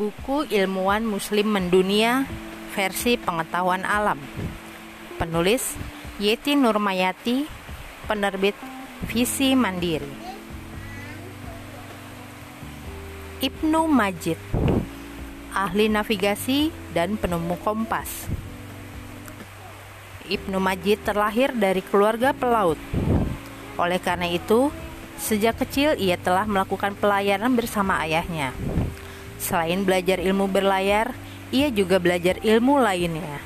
Buku Ilmuwan Muslim Mendunia versi pengetahuan alam. Penulis Yeti Nurmayati, penerbit Visi Mandiri. Ibnu Majid, ahli navigasi dan penemu kompas. Ibnu Majid terlahir dari keluarga pelaut. Oleh karena itu, sejak kecil ia telah melakukan pelayaran bersama ayahnya. Selain belajar ilmu berlayar, ia juga belajar ilmu lainnya.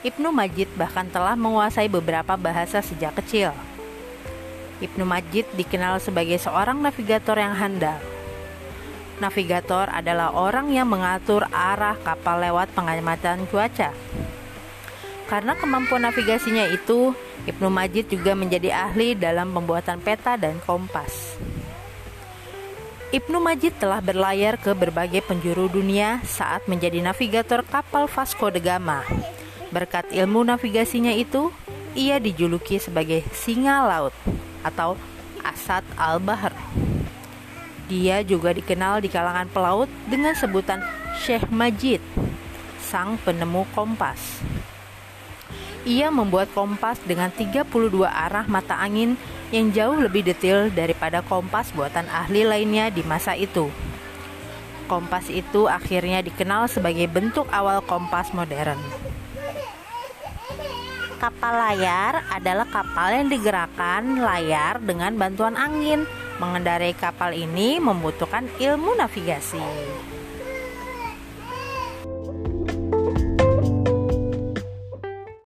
Ibnu Majid bahkan telah menguasai beberapa bahasa sejak kecil. Ibnu Majid dikenal sebagai seorang navigator yang handal. Navigator adalah orang yang mengatur arah kapal lewat pengamatan cuaca. Karena kemampuan navigasinya itu, Ibnu Majid juga menjadi ahli dalam pembuatan peta dan kompas. Ibnu Majid telah berlayar ke berbagai penjuru dunia saat menjadi navigator kapal Vasco da Gama. Berkat ilmu navigasinya itu, ia dijuluki sebagai singa laut atau Asad al-Bahr. Dia juga dikenal di kalangan pelaut dengan sebutan Syekh Majid, sang penemu kompas. Ia membuat kompas dengan 32 arah mata angin yang jauh lebih detail daripada kompas buatan ahli lainnya di masa itu. Kompas itu akhirnya dikenal sebagai bentuk awal kompas modern. Kapal layar adalah kapal yang digerakkan layar dengan bantuan angin. Mengendarai kapal ini membutuhkan ilmu navigasi.